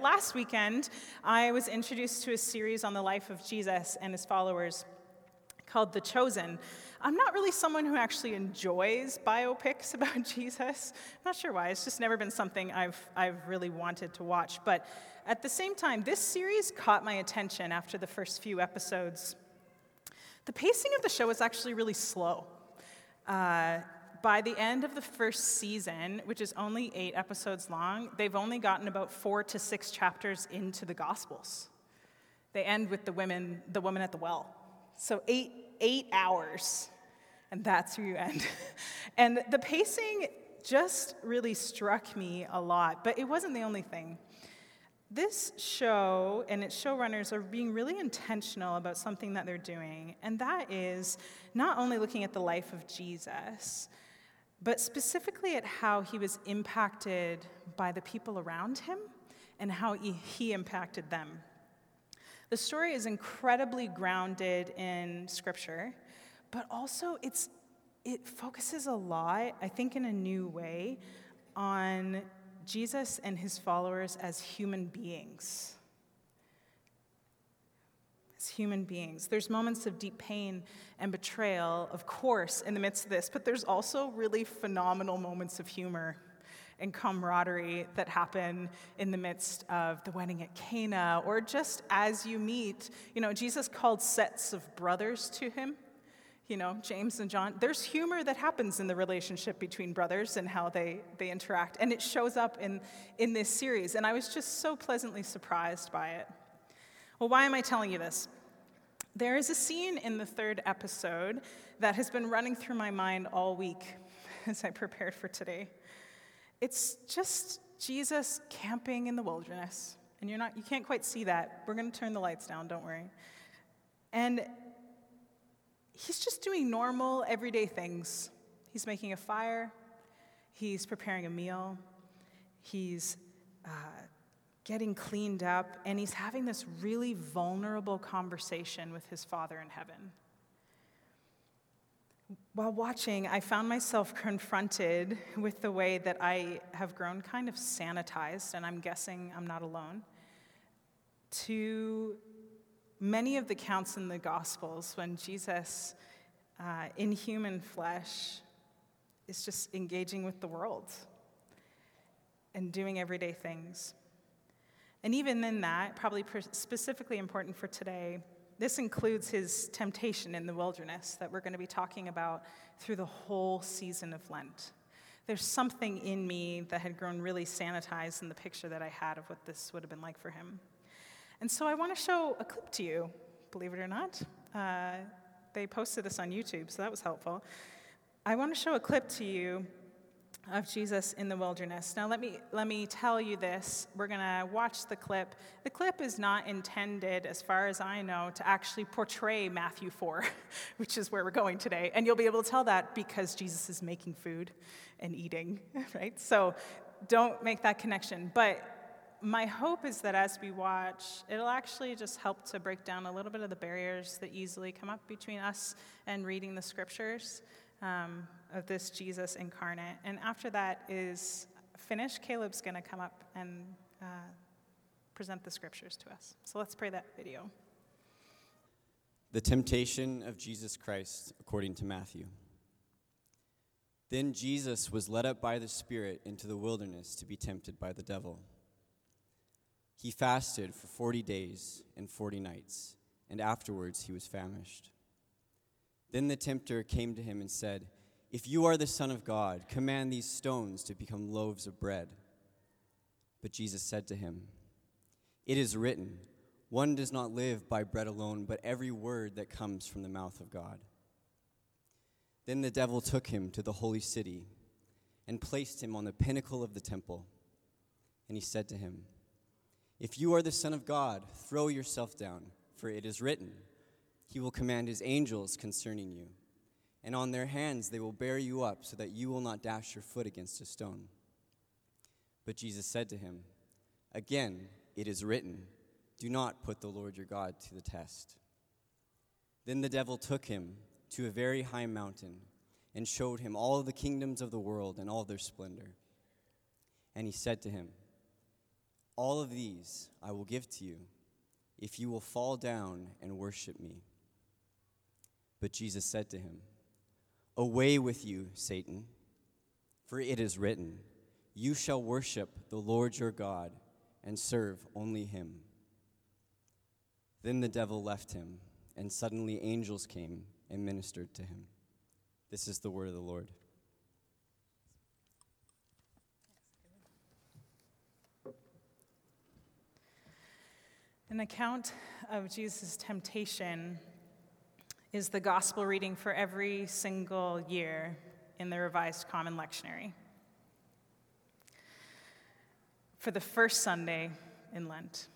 Last weekend, I was introduced to a series on the life of Jesus and his followers called The Chosen. I'm not really someone who actually enjoys biopics about Jesus. I'm not sure why. It's just never been something I've, I've really wanted to watch. But at the same time, this series caught my attention after the first few episodes. The pacing of the show is actually really slow. Uh, by the end of the first season, which is only eight episodes long, they've only gotten about four to six chapters into the Gospels. They end with the women, the woman at the well. So eight, eight hours, and that's where you end. and the pacing just really struck me a lot, but it wasn't the only thing. This show and its showrunners are being really intentional about something that they're doing, and that is not only looking at the life of Jesus, but specifically at how he was impacted by the people around him and how he, he impacted them. The story is incredibly grounded in scripture, but also it's, it focuses a lot, I think, in a new way, on Jesus and his followers as human beings as human beings. There's moments of deep pain and betrayal, of course, in the midst of this, but there's also really phenomenal moments of humor and camaraderie that happen in the midst of the wedding at Cana, or just as you meet. You know, Jesus called sets of brothers to him. You know, James and John. There's humor that happens in the relationship between brothers and how they, they interact. And it shows up in, in this series. And I was just so pleasantly surprised by it. Well, why am I telling you this? There is a scene in the third episode that has been running through my mind all week as I prepared for today. It's just Jesus camping in the wilderness. And you're not you can't quite see that. We're going to turn the lights down, don't worry. And he's just doing normal everyday things. He's making a fire, he's preparing a meal, he's uh, getting cleaned up, and he's having this really vulnerable conversation with his Father in heaven. While watching, I found myself confronted with the way that I have grown kind of sanitized, and I'm guessing I'm not alone, to many of the counts in the Gospels when Jesus, uh, in human flesh, is just engaging with the world and doing everyday things. And even in that, probably specifically important for today, this includes his temptation in the wilderness that we're going to be talking about through the whole season of Lent. There's something in me that had grown really sanitized in the picture that I had of what this would have been like for him. And so I want to show a clip to you, believe it or not. Uh, they posted this on YouTube, so that was helpful. I want to show a clip to you of Jesus in the wilderness. Now, let me, let me tell you this. We're going to watch the clip. The clip is not intended, as far as I know, to actually portray Matthew 4, which is where we're going today. And you'll be able to tell that because Jesus is making food and eating, right? So don't make that connection. But my hope is that as we watch, it'll actually just help to break down a little bit of the barriers that easily come up between us and reading the scriptures um, of this Jesus incarnate. And after that is finished, Caleb's going to come up and uh, present the scriptures to us. So let's pray that video. The temptation of Jesus Christ according to Matthew. Then Jesus was led up by the Spirit into the wilderness to be tempted by the devil. He fasted for 40 days and 40 nights, and afterwards he was famished. Then the tempter came to him and said, If you are the Son of God, command these stones to become loaves of bread. But Jesus said to him, It is written, One does not live by bread alone, but every word that comes from the mouth of God. Then the devil took him to the holy city and placed him on the pinnacle of the temple. And he said to him, If you are the Son of God, throw yourself down, for it is written, he will command his angels concerning you, and on their hands they will bear you up so that you will not dash your foot against a stone. But Jesus said to him, Again, it is written, Do not put the Lord your God to the test. Then the devil took him to a very high mountain and showed him all the kingdoms of the world and all their splendor. And he said to him, All of these I will give to you if you will fall down and worship me. But Jesus said to him, Away with you, Satan, for it is written, You shall worship the Lord your God and serve only him. Then the devil left him, and suddenly angels came and ministered to him. This is the word of the Lord. An account of Jesus' temptation is the gospel reading for every single year in the Revised Common Lectionary. For the first Sunday in Lent.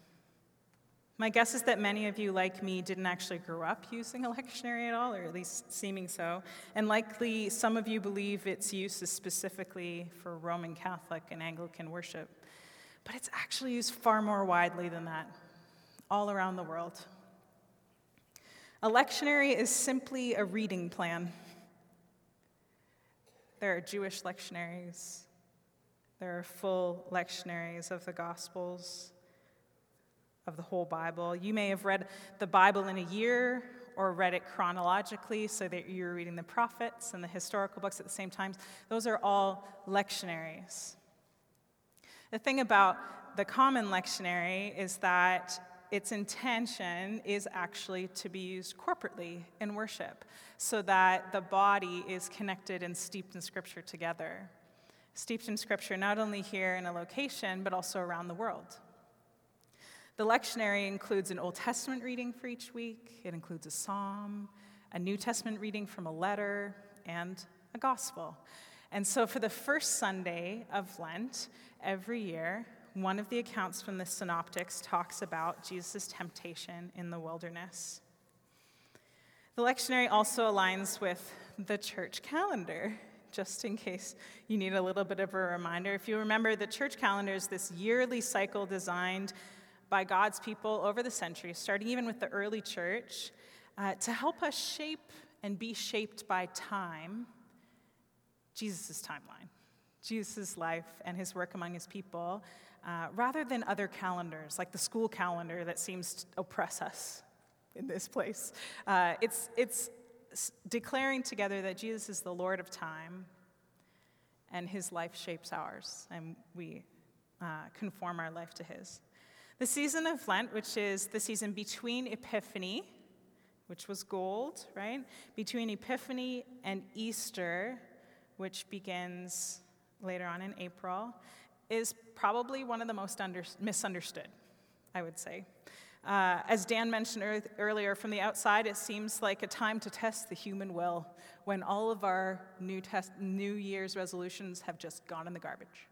My guess is that many of you, like me, didn't actually grow up using a lectionary at all, or at least seeming so. And likely some of you believe its use is specifically for Roman Catholic and Anglican worship. But it's actually used far more widely than that all around the world. A lectionary is simply a reading plan. There are Jewish lectionaries, there are full lectionaries of the Gospels, of the whole Bible. You may have read the Bible in a year or read it chronologically so that you're reading the prophets and the historical books at the same time. Those are all lectionaries. The thing about the common lectionary is that its intention is actually to be used corporately in worship so that the body is connected and steeped in Scripture together. Steeped in Scripture not only here in a location, but also around the world. The lectionary includes an Old Testament reading for each week, it includes a psalm, a New Testament reading from a letter, and a gospel. And so, for the first Sunday of Lent every year, one of the accounts from the synoptics talks about Jesus' temptation in the wilderness. The lectionary also aligns with the church calendar, just in case you need a little bit of a reminder. If you remember, the church calendar is this yearly cycle designed by God's people over the centuries, starting even with the early church, uh, to help us shape and be shaped by time, Jesus' timeline, Jesus' life and his work among his people, uh, rather than other calendars, like the school calendar that seems to oppress us in this place. Uh, it's, it's declaring together that Jesus is the Lord of time and his life shapes ours, and we uh, conform our life to his. The season of Lent, which is the season between Epiphany, which was gold, right? Between Epiphany and Easter, which begins later on in April, is probably one of the most under, misunderstood, I would say. Uh, as Dan mentioned er- earlier, from the outside, it seems like a time to test the human will when all of our new, test, new Year's resolutions have just gone in the garbage.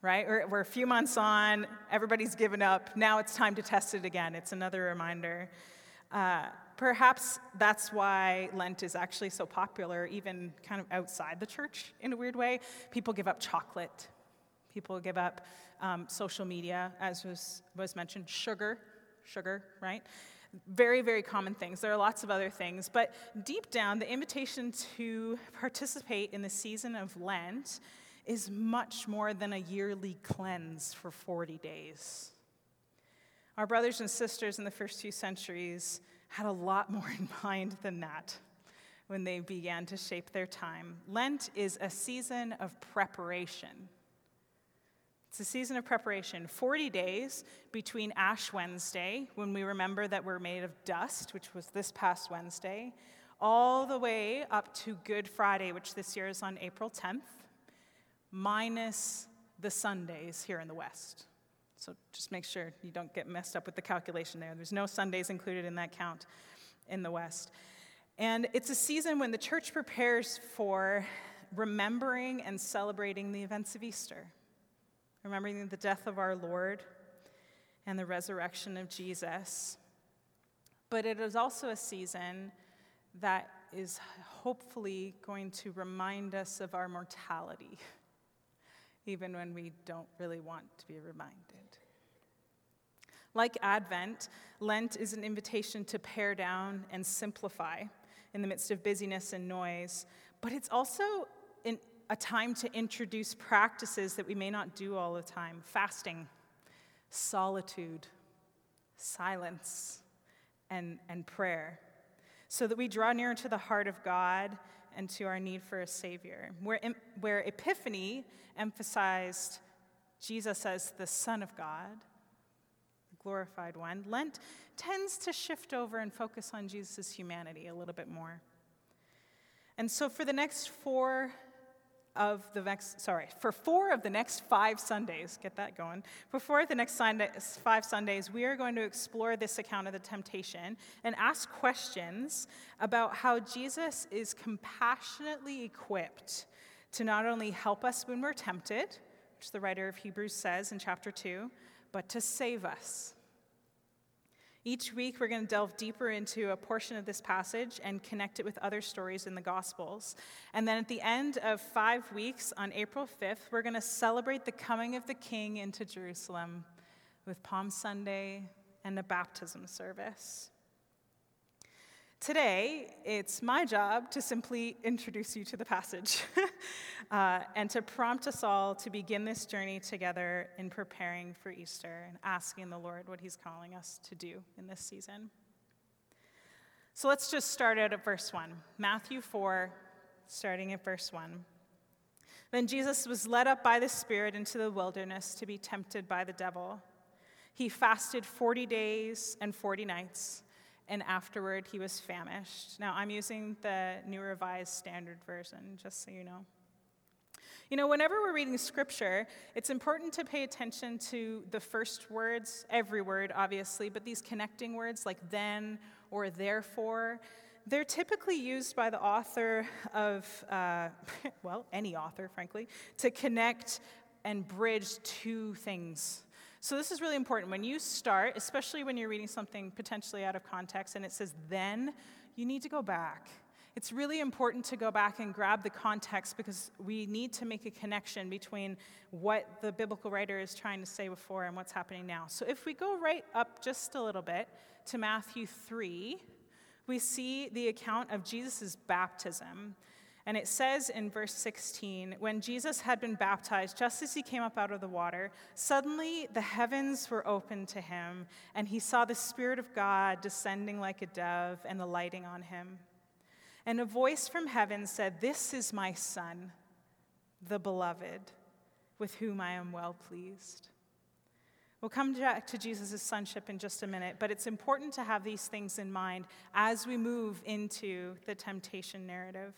Right? We're, we're a few months on, everybody's given up, now it's time to test it again. It's another reminder. Uh, perhaps that's why Lent is actually so popular, even kind of outside the church in a weird way. People give up chocolate People give up um, social media, as was, was mentioned, sugar, sugar, right? Very, very common things. There are lots of other things. But deep down, the invitation to participate in the season of Lent is much more than a yearly cleanse for 40 days. Our brothers and sisters in the first few centuries had a lot more in mind than that when they began to shape their time. Lent is a season of preparation it's a season of preparation, 40 days between Ash Wednesday, when we remember that we're made of dust, which was this past Wednesday, all the way up to Good Friday, which this year is on April 10th, minus the Sundays here in the West. So just make sure you don't get messed up with the calculation there. There's no Sundays included in that count in the West. And it's a season when the church prepares for remembering and celebrating the events of Easter remembering the death of our Lord and the resurrection of Jesus. But it is also a season that is hopefully going to remind us of our mortality, even when we don't really want to be reminded. Like Advent, Lent is an invitation to pare down and simplify in the midst of busyness and noise, but it's also a time to introduce practices that we may not do all the time fasting, solitude, silence, and, and prayer, so that we draw nearer to the heart of God and to our need for a Savior. Where, where Epiphany emphasized Jesus as the Son of God, the glorified one, Lent tends to shift over and focus on Jesus' humanity a little bit more. And so for the next four of the next, sorry, for four of the next five Sundays, get that going. For four of the next five Sundays, we are going to explore this account of the temptation and ask questions about how Jesus is compassionately equipped to not only help us when we're tempted, which the writer of Hebrews says in chapter 2, but to save us. Each week, we're going to delve deeper into a portion of this passage and connect it with other stories in the Gospels. And then at the end of five weeks, on April 5th, we're going to celebrate the coming of the King into Jerusalem with Palm Sunday and a baptism service. Today, it's my job to simply introduce you to the passage uh, and to prompt us all to begin this journey together in preparing for Easter and asking the Lord what He's calling us to do in this season. So let's just start out at verse 1. Matthew 4, starting at verse 1. Then Jesus was led up by the Spirit into the wilderness to be tempted by the devil. He fasted 40 days and 40 nights and afterward he was famished. Now, I'm using the New Revised Standard Version, just so you know. You know, whenever we're reading scripture, it's important to pay attention to the first words, every word, obviously, but these connecting words like then or therefore. They're typically used by the author of, uh, well, any author, frankly, to connect and bridge two things so, this is really important. When you start, especially when you're reading something potentially out of context and it says then, you need to go back. It's really important to go back and grab the context because we need to make a connection between what the biblical writer is trying to say before and what's happening now. So, if we go right up just a little bit to Matthew 3, we see the account of Jesus' baptism. And it says in verse 16 when Jesus had been baptized, just as he came up out of the water, suddenly the heavens were opened to him, and he saw the Spirit of God descending like a dove and alighting on him. And a voice from heaven said, This is my Son, the beloved, with whom I am well pleased. We'll come back to Jesus' sonship in just a minute, but it's important to have these things in mind as we move into the temptation narrative.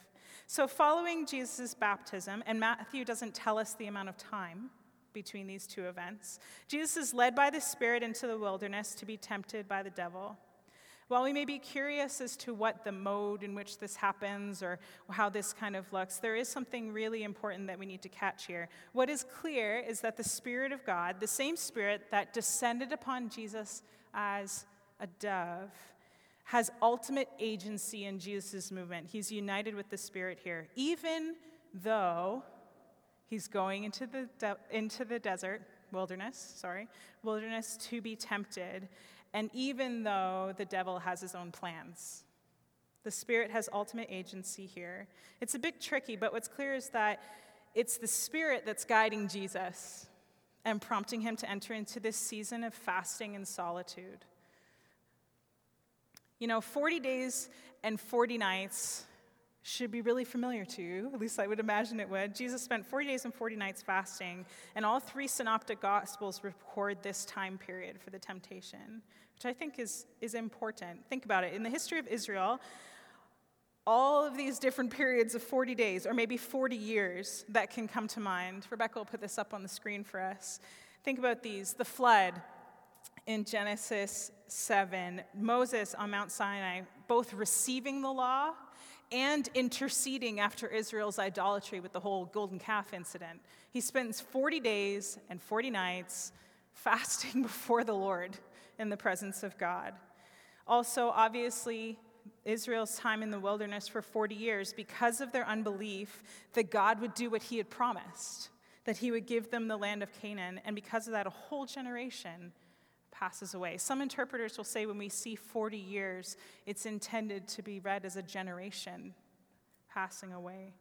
So, following Jesus' baptism, and Matthew doesn't tell us the amount of time between these two events, Jesus is led by the Spirit into the wilderness to be tempted by the devil. While we may be curious as to what the mode in which this happens or how this kind of looks, there is something really important that we need to catch here. What is clear is that the Spirit of God, the same Spirit that descended upon Jesus as a dove, has ultimate agency in Jesus' movement. He's united with the Spirit here, even though he's going into the, de- into the desert, wilderness, sorry, wilderness to be tempted, and even though the devil has his own plans. The Spirit has ultimate agency here. It's a bit tricky, but what's clear is that it's the Spirit that's guiding Jesus and prompting him to enter into this season of fasting and solitude. You know, 40 days and 40 nights should be really familiar to you. At least I would imagine it would. Jesus spent 40 days and 40 nights fasting, and all three synoptic gospels record this time period for the temptation, which I think is, is important. Think about it. In the history of Israel, all of these different periods of 40 days, or maybe 40 years, that can come to mind. Rebecca will put this up on the screen for us. Think about these the flood, in Genesis 7, Moses on Mount Sinai, both receiving the law and interceding after Israel's idolatry with the whole golden calf incident. He spends 40 days and 40 nights fasting before the Lord in the presence of God. Also, obviously, Israel's time in the wilderness for 40 years because of their unbelief that God would do what he had promised, that he would give them the land of Canaan. And because of that, a whole generation passes away. Some interpreters will say when we see 40 years, it's intended to be read as a generation passing away.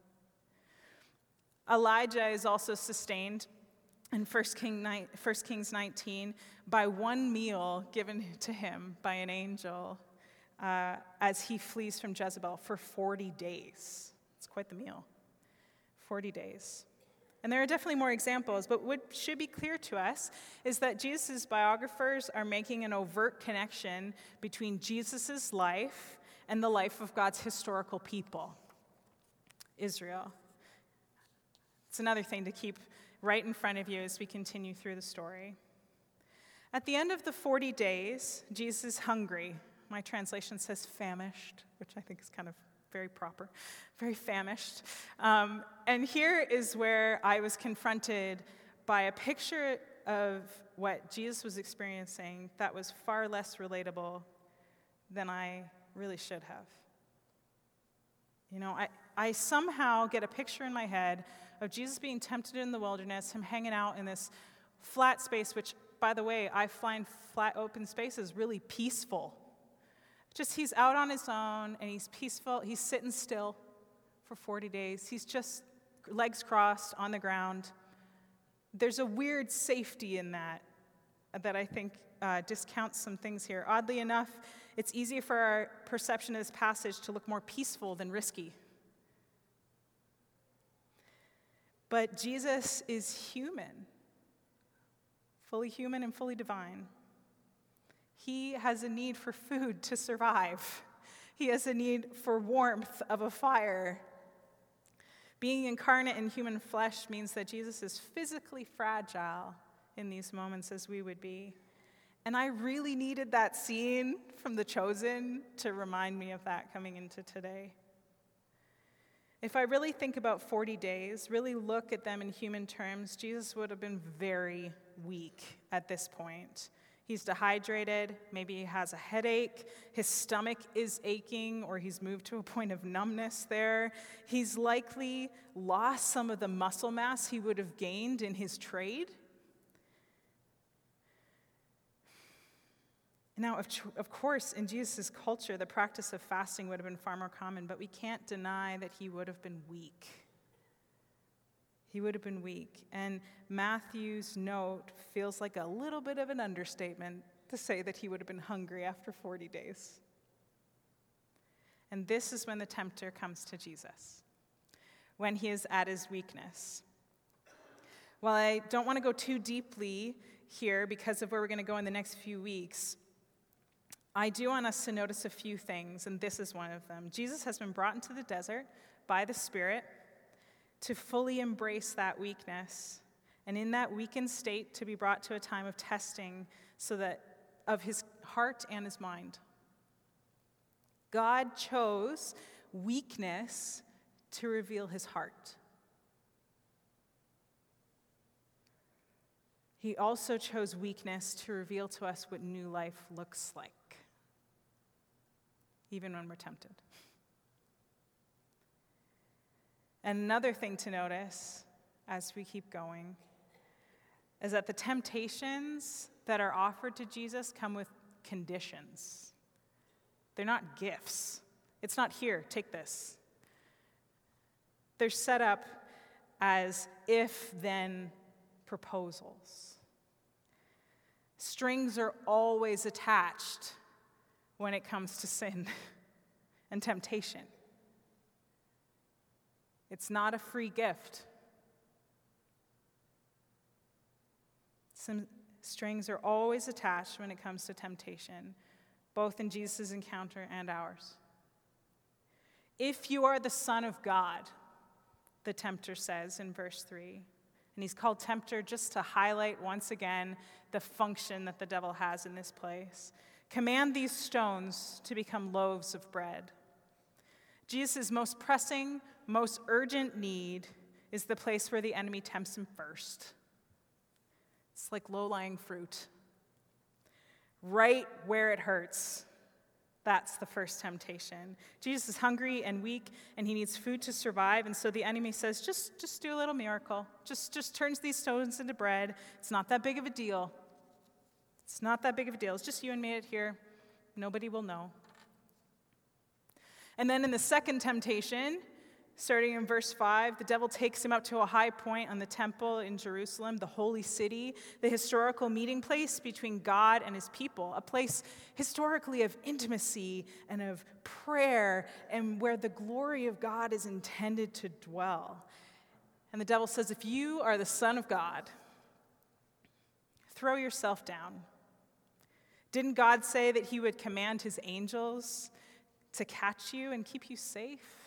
Elijah is also sustained in 1, King 9, 1 Kings 19 by one meal given to him by an angel uh, as he flees from Jezebel for 40 days. It's quite the meal. 40 days. And there are definitely more examples, but what should be clear to us is that Jesus' biographers are making an overt connection between Jesus' life and the life of God's historical people, Israel. It's another thing to keep right in front of you as we continue through the story. At the end of the 40 days, Jesus is hungry. My translation says famished, which I think is kind of very proper, very famished. Um, and here is where I was confronted by a picture of what Jesus was experiencing that was far less relatable than I really should have. You know, I, I somehow get a picture in my head of Jesus being tempted in the wilderness, him hanging out in this flat space, which, by the way, I find flat open spaces really peaceful. Just he's out on his own and he's peaceful. He's sitting still for 40 days. He's just legs crossed on the ground. There's a weird safety in that that I think uh, discounts some things here. Oddly enough, it's easy for our perception of this passage to look more peaceful than risky. But Jesus is human, fully human and fully divine. He has a need for food to survive. He has a need for warmth of a fire. Being incarnate in human flesh means that Jesus is physically fragile in these moments as we would be. And I really needed that scene from The Chosen to remind me of that coming into today. If I really think about 40 days, really look at them in human terms, Jesus would have been very weak at this point. He's dehydrated, maybe he has a headache, his stomach is aching, or he's moved to a point of numbness there. He's likely lost some of the muscle mass he would have gained in his trade. Now, of, of course, in Jesus' culture, the practice of fasting would have been far more common, but we can't deny that he would have been weak. He would have been weak. And Matthew's note feels like a little bit of an understatement to say that he would have been hungry after 40 days. And this is when the tempter comes to Jesus, when he is at his weakness. While I don't want to go too deeply here because of where we're going to go in the next few weeks, I do want us to notice a few things, and this is one of them. Jesus has been brought into the desert by the Spirit to fully embrace that weakness, and in that weakened state, to be brought to a time of testing so that of his heart and his mind. God chose weakness to reveal his heart. He also chose weakness to reveal to us what new life looks like even when we're tempted. Another thing to notice as we keep going is that the temptations that are offered to Jesus come with conditions. They're not gifts. It's not here, take this. They're set up as if then proposals. Strings are always attached when it comes to sin and temptation. It's not a free gift. Some strings are always attached when it comes to temptation, both in Jesus' encounter and ours. If you are the Son of God, the tempter says in verse 3. And he's called tempter just to highlight once again the function that the devil has in this place. Command these stones to become loaves of bread. Jesus' most pressing, most urgent need is the place where the enemy tempts him first. It's like low lying fruit. Right where it hurts. That's the first temptation. Jesus is hungry and weak and he needs food to survive. And so the enemy says, just, just do a little miracle. Just, just turns these stones into bread. It's not that big of a deal. It's not that big of a deal. It's just you and me here. Nobody will know. And then in the second temptation, Starting in verse 5, the devil takes him up to a high point on the temple in Jerusalem, the holy city, the historical meeting place between God and his people, a place historically of intimacy and of prayer, and where the glory of God is intended to dwell. And the devil says, If you are the Son of God, throw yourself down. Didn't God say that he would command his angels to catch you and keep you safe?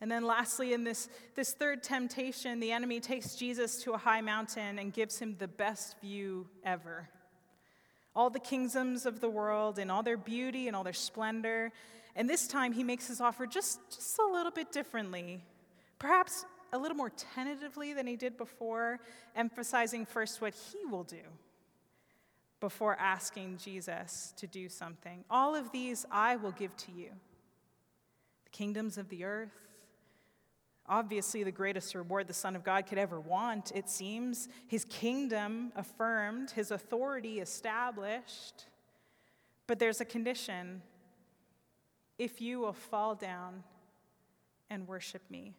And then, lastly, in this, this third temptation, the enemy takes Jesus to a high mountain and gives him the best view ever. All the kingdoms of the world and all their beauty and all their splendor. And this time, he makes his offer just, just a little bit differently, perhaps a little more tentatively than he did before, emphasizing first what he will do before asking Jesus to do something. All of these I will give to you the kingdoms of the earth Obviously, the greatest reward the Son of God could ever want, it seems. His kingdom affirmed, his authority established. But there's a condition if you will fall down and worship me.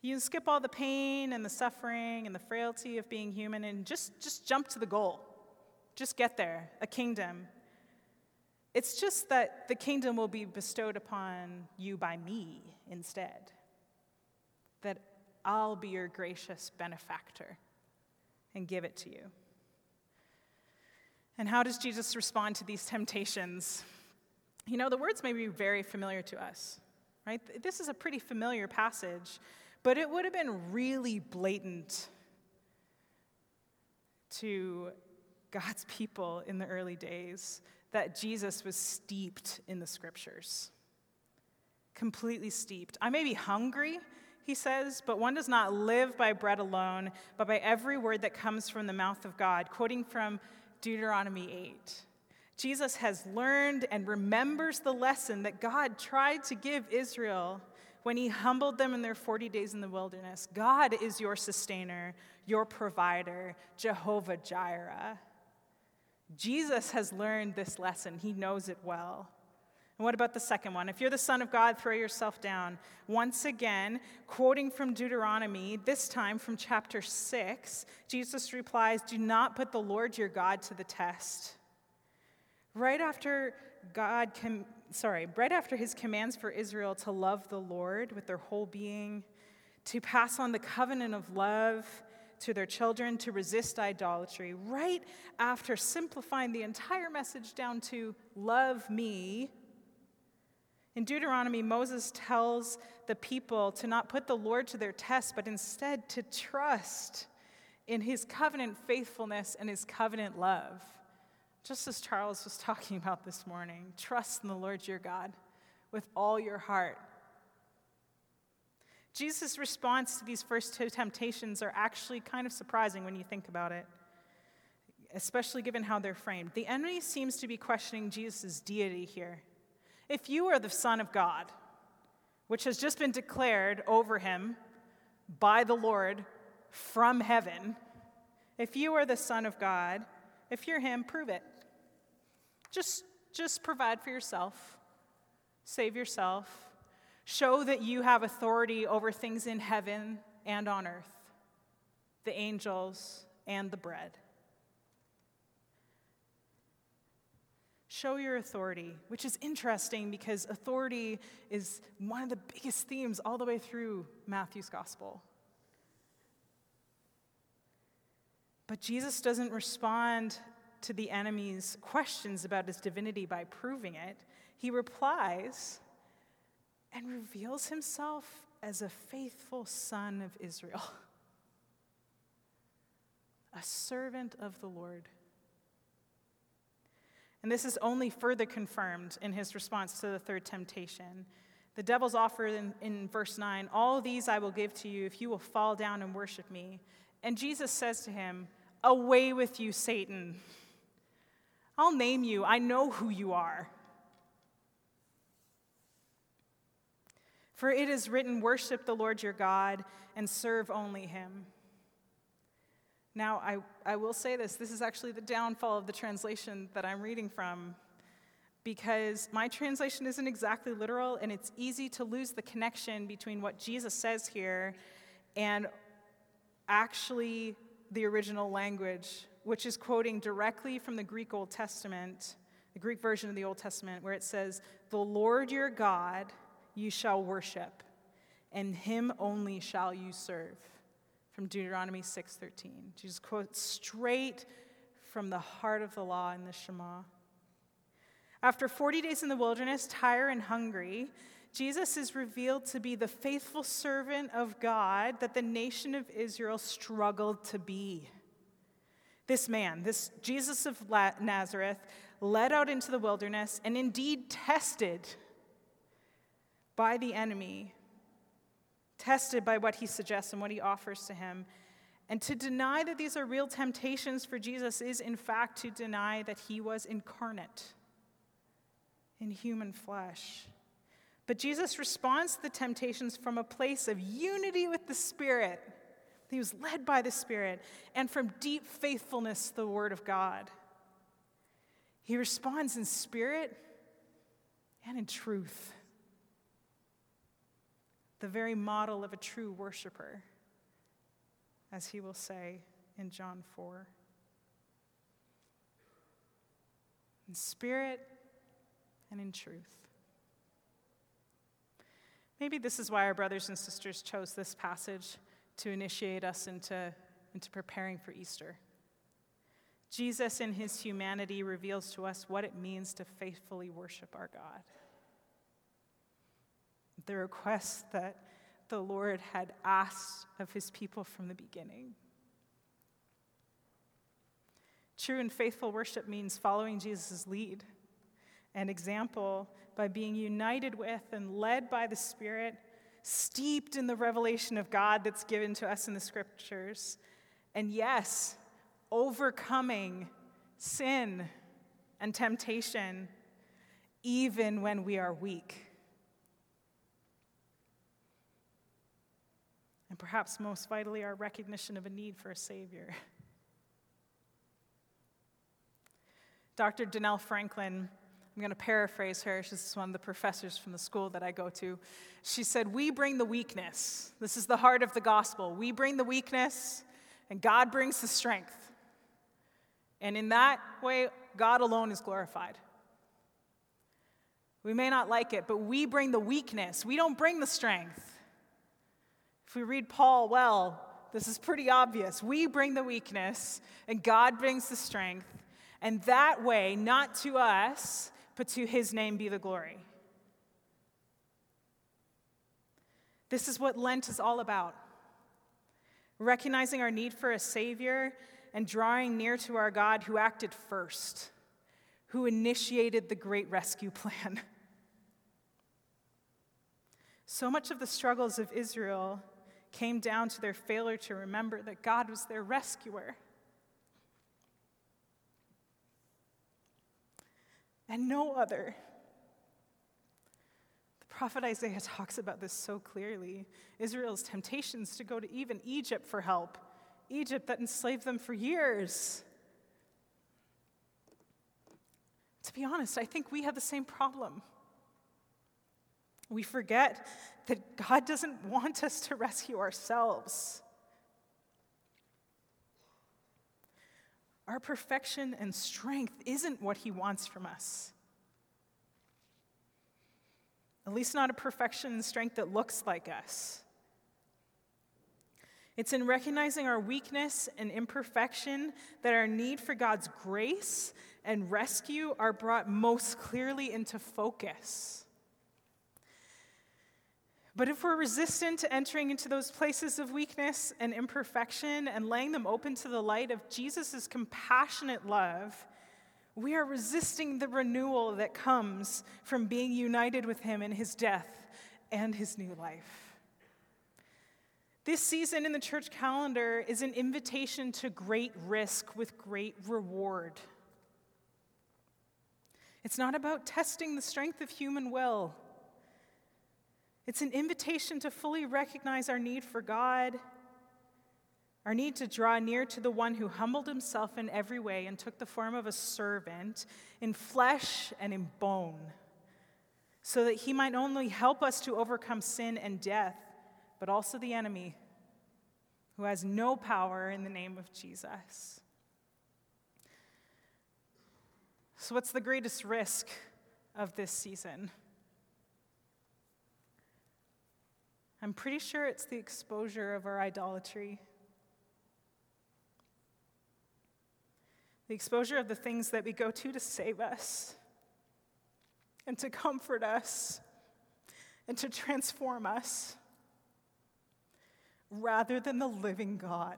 You can skip all the pain and the suffering and the frailty of being human and just, just jump to the goal. Just get there a kingdom. It's just that the kingdom will be bestowed upon you by me instead. That I'll be your gracious benefactor and give it to you. And how does Jesus respond to these temptations? You know, the words may be very familiar to us, right? This is a pretty familiar passage, but it would have been really blatant to God's people in the early days that Jesus was steeped in the scriptures completely steeped. I may be hungry, he says, but one does not live by bread alone, but by every word that comes from the mouth of God, quoting from Deuteronomy 8. Jesus has learned and remembers the lesson that God tried to give Israel when he humbled them in their 40 days in the wilderness. God is your sustainer, your provider, Jehovah Jireh. Jesus has learned this lesson, he knows it well. And what about the second one? If you're the Son of God, throw yourself down. Once again, quoting from Deuteronomy, this time from chapter 6, Jesus replies, Do not put the Lord your God to the test. Right after God, com- sorry, right after his commands for Israel to love the Lord with their whole being, to pass on the covenant of love to their children, to resist idolatry, right after simplifying the entire message down to love me, in Deuteronomy, Moses tells the people to not put the Lord to their test, but instead to trust in his covenant faithfulness and his covenant love. Just as Charles was talking about this morning, trust in the Lord your God with all your heart. Jesus' response to these first two temptations are actually kind of surprising when you think about it, especially given how they're framed. The enemy seems to be questioning Jesus' deity here. If you are the Son of God, which has just been declared over him by the Lord from heaven, if you are the Son of God, if you're him, prove it. Just, just provide for yourself, save yourself, show that you have authority over things in heaven and on earth, the angels and the bread. Show your authority, which is interesting because authority is one of the biggest themes all the way through Matthew's gospel. But Jesus doesn't respond to the enemy's questions about his divinity by proving it. He replies and reveals himself as a faithful son of Israel, a servant of the Lord. And this is only further confirmed in his response to the third temptation. The devil's offer in, in verse 9 All these I will give to you if you will fall down and worship me. And Jesus says to him, Away with you, Satan. I'll name you, I know who you are. For it is written, Worship the Lord your God and serve only him. Now, I, I will say this this is actually the downfall of the translation that I'm reading from, because my translation isn't exactly literal and it's easy to lose the connection between what Jesus says here and actually the original language, which is quoting directly from the Greek Old Testament, the Greek version of the Old Testament, where it says, The Lord your God you shall worship, and him only shall you serve. From Deuteronomy 6:13. Jesus quotes straight from the heart of the law in the Shema. After 40 days in the wilderness, tired and hungry, Jesus is revealed to be the faithful servant of God that the nation of Israel struggled to be. This man, this Jesus of Nazareth, led out into the wilderness and indeed tested by the enemy, tested by what he suggests and what he offers to him. And to deny that these are real temptations for Jesus is, in fact, to deny that he was incarnate in human flesh. But Jesus responds to the temptations from a place of unity with the Spirit. He was led by the Spirit and from deep faithfulness to the Word of God. He responds in spirit and in truth. The very model of a true worshiper, as he will say in John 4. In spirit and in truth. Maybe this is why our brothers and sisters chose this passage to initiate us into, into preparing for Easter. Jesus, in his humanity, reveals to us what it means to faithfully worship our God. The request that the Lord had asked of his people from the beginning. True and faithful worship means following Jesus' lead and example by being united with and led by the Spirit, steeped in the revelation of God that's given to us in the scriptures. And yes, overcoming sin and temptation, even when we are weak. And perhaps most vitally, our recognition of a need for a Savior. Dr. Donelle Franklin I'm going to paraphrase her. She's one of the professors from the school that I go to. She said, We bring the weakness. This is the heart of the gospel. We bring the weakness, and God brings the strength. And in that way, God alone is glorified. We may not like it, but we bring the weakness. We don't bring the strength. If we read Paul well, this is pretty obvious. We bring the weakness, and God brings the strength. And that way, not to us, but to his name be the glory. This is what Lent is all about recognizing our need for a Savior and drawing near to our God who acted first, who initiated the great rescue plan. So much of the struggles of Israel came down to their failure to remember that God was their rescuer. and no other. The prophet Isaiah talks about this so clearly. Israel's temptations to go to even Egypt for help, Egypt that enslaved them for years. To be honest, I think we have the same problem. We forget that God doesn't want us to rescue ourselves. Our perfection and strength isn't what He wants from us. At least, not a perfection and strength that looks like us. It's in recognizing our weakness and imperfection that our need for God's grace and rescue are brought most clearly into focus. But if we're resistant to entering into those places of weakness and imperfection and laying them open to the light of Jesus' compassionate love, we are resisting the renewal that comes from being united with Him in His death and His new life. This season in the church calendar is an invitation to great risk with great reward. It's not about testing the strength of human will. It's an invitation to fully recognize our need for God, our need to draw near to the one who humbled himself in every way and took the form of a servant in flesh and in bone, so that he might only help us to overcome sin and death, but also the enemy, who has no power in the name of Jesus. So, what's the greatest risk of this season? I'm pretty sure it's the exposure of our idolatry. the exposure of the things that we go to to save us and to comfort us and to transform us rather than the living God.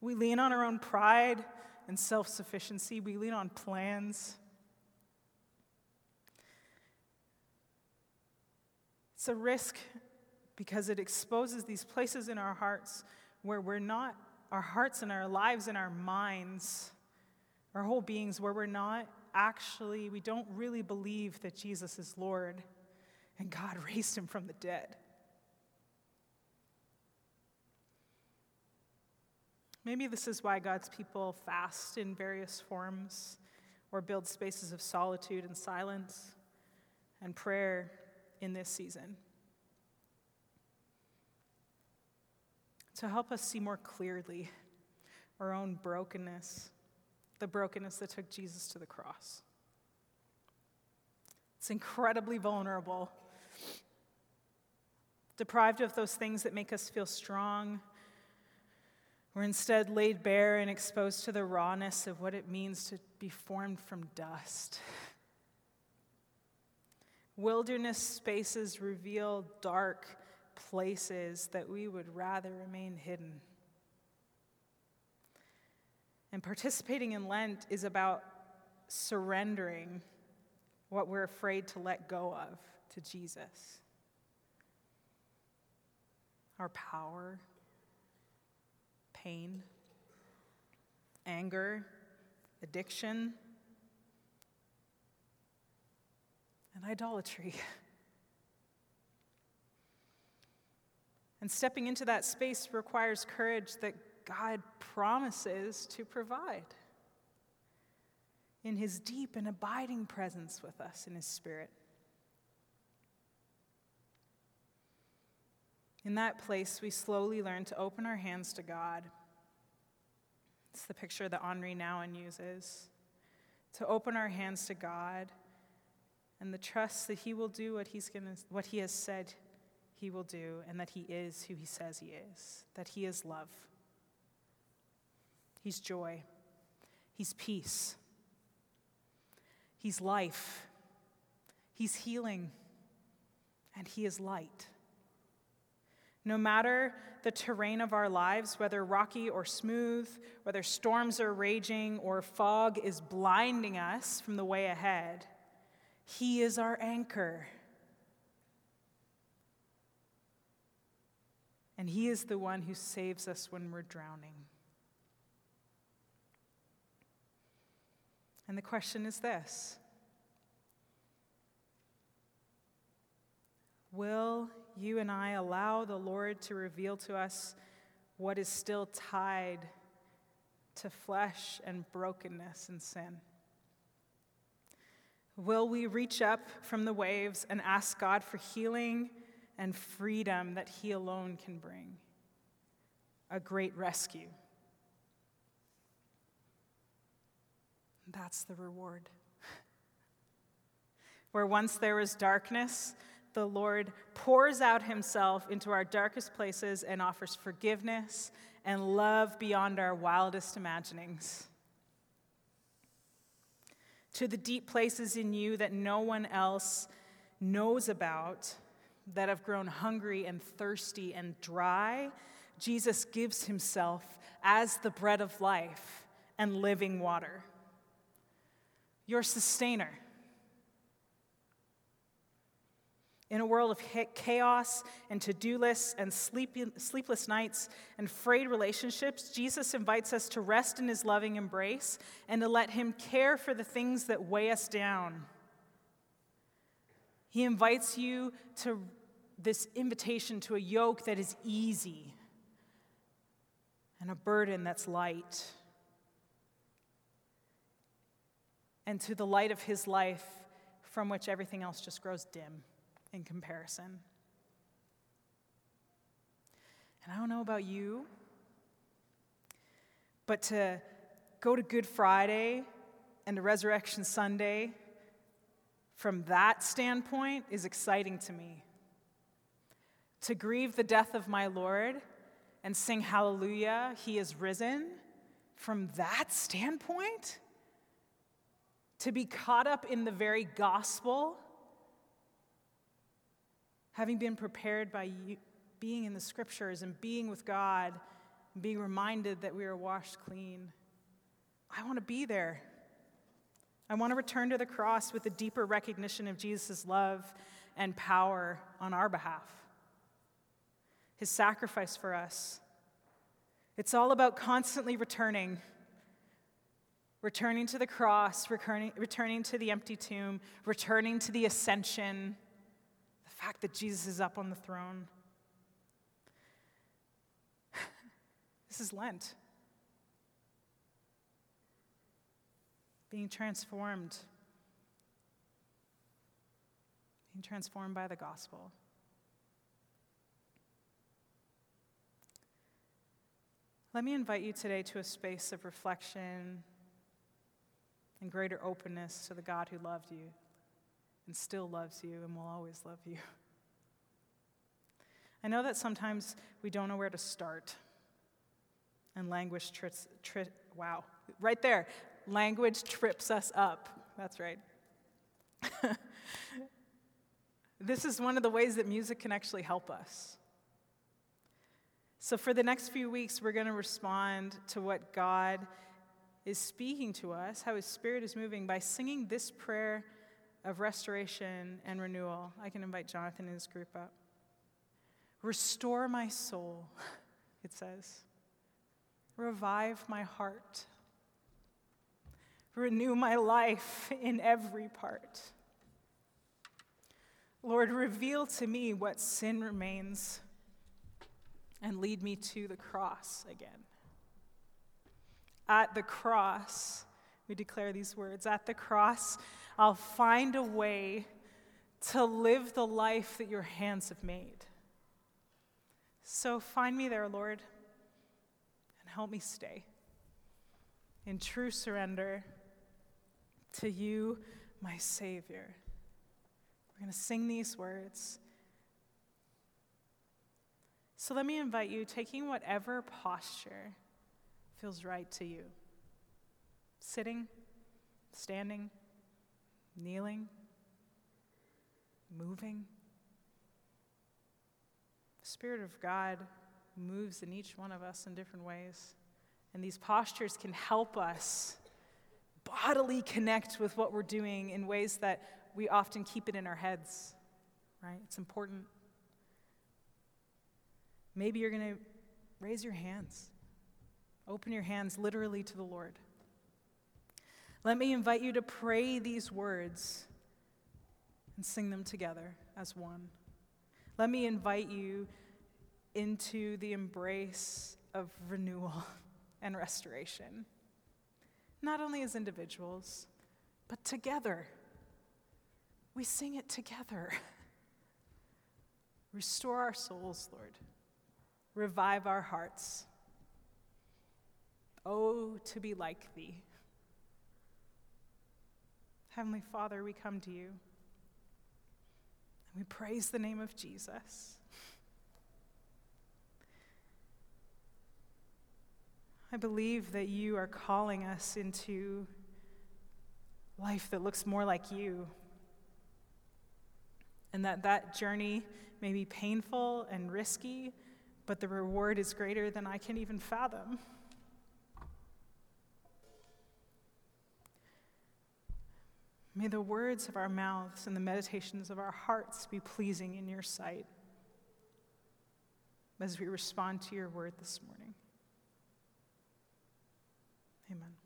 We lean on our own pride and self sufficiency, we lean on plans. It's a risk because it exposes these places in our hearts where we're not our hearts and our lives and our minds, our whole beings, where we're not actually, we don't really believe that Jesus is Lord and God raised him from the dead. Maybe this is why God's people fast in various forms or build spaces of solitude and silence and prayer in this season. to help us see more clearly our own brokenness, the brokenness that took Jesus to the cross. It's incredibly vulnerable. Deprived of those things that make us feel strong, we're instead laid bare and exposed to the rawness of what it means to be formed from dust. Wilderness spaces reveal dark places that we would rather remain hidden. And participating in Lent is about surrendering what we're afraid to let go of to Jesus. Our power, pain, anger, addiction, and idolatry. And stepping into that space requires courage that God promises to provide in his deep and abiding presence with us in his spirit. In that place, we slowly learn to open our hands to God. It's the picture that Henri Nouwen uses. To open our hands to God and the trust that He will do what, he's gonna, what He has said he will do, and that he is who he says he is, that he is love. He's joy. He's peace. He's life. He's healing. And he is light. No matter the terrain of our lives, whether rocky or smooth, whether storms are raging or fog is blinding us from the way ahead, He is our anchor. and He is the one who saves us when we're drowning. And the question is this Will you and I allow the Lord to reveal to us what is still tied to flesh and brokenness and sin? Will we reach up from the waves and ask God for healing and freedom that He alone can bring. A great rescue. That's the reward. Where once there was darkness, the Lord pours out Himself into our darkest places and offers forgiveness and love beyond our wildest imaginings. To the deep places in you that no one else knows about, that have grown hungry and thirsty and dry, Jesus gives himself as the bread of life and living water. Your sustainer. In a world of chaos and to do lists and sleepless nights and frayed relationships, Jesus invites us to rest in his loving embrace and to let him care for the things that weigh us down. He invites you to this invitation to a yoke that is easy and a burden that's light. And to the light of his life, from which everything else just grows dim in comparison. And I don't know about you, but to go to Good Friday and to Resurrection Sunday from that standpoint is exciting to me. To grieve the death of my Lord and sing hallelujah, he is risen, from that standpoint, to be caught up in the very gospel, having been prepared by you, being in the scriptures and being with God, and being reminded that we are washed clean. I want to be there. I want to return to the cross with a deeper recognition of Jesus' love and power on our behalf, his sacrifice for us. It's all about constantly returning. Returning to the cross, returning, returning to the empty tomb, returning to the ascension, fact that Jesus is up on the throne. this is Lent. being transformed, being transformed by the gospel. Let me invite you today to a space of reflection and greater openness to the God who loved you and still loves you and will always love you. I know that sometimes we don't know where to start. And language, trips, tri- wow, right there. Language trips us up. That's right. this is one of the ways that music can actually help us. So, for the next few weeks, we're going to respond to what God is speaking to us, how His Spirit is moving, by singing this prayer of restoration and renewal. I can invite Jonathan and his group up. Restore my soul, it says. Revive my heart. Renew my life in every part. Lord, reveal to me what sin remains and lead me to the cross again. At the cross, we declare these words At the cross, I'll find a way to live the life that your hands have made. So find me there, Lord, and help me stay in true surrender to you, my Savior. We're going to sing these words. So let me invite you, taking whatever posture feels right to you sitting, standing, kneeling, moving. The Spirit of God moves in each one of us in different ways. And these postures can help us bodily connect with what we're doing in ways that we often keep it in our heads, right? It's important. Maybe you're going to raise your hands, open your hands literally to the Lord. Let me invite you to pray these words and sing them together as one. Let me invite you into the embrace of renewal and restoration not only as individuals, but together. We sing it together. Restore our souls, Lord. Revive our hearts. Oh, to be like thee. Heavenly Father, we come to you and we praise the name of Jesus. I believe that you are calling us into life that looks more like you. And that that journey may be painful and risky, but the reward is greater than I can even fathom. May the words of our mouths and the meditations of our hearts be pleasing in your sight as we respond to your word this morning. Amen.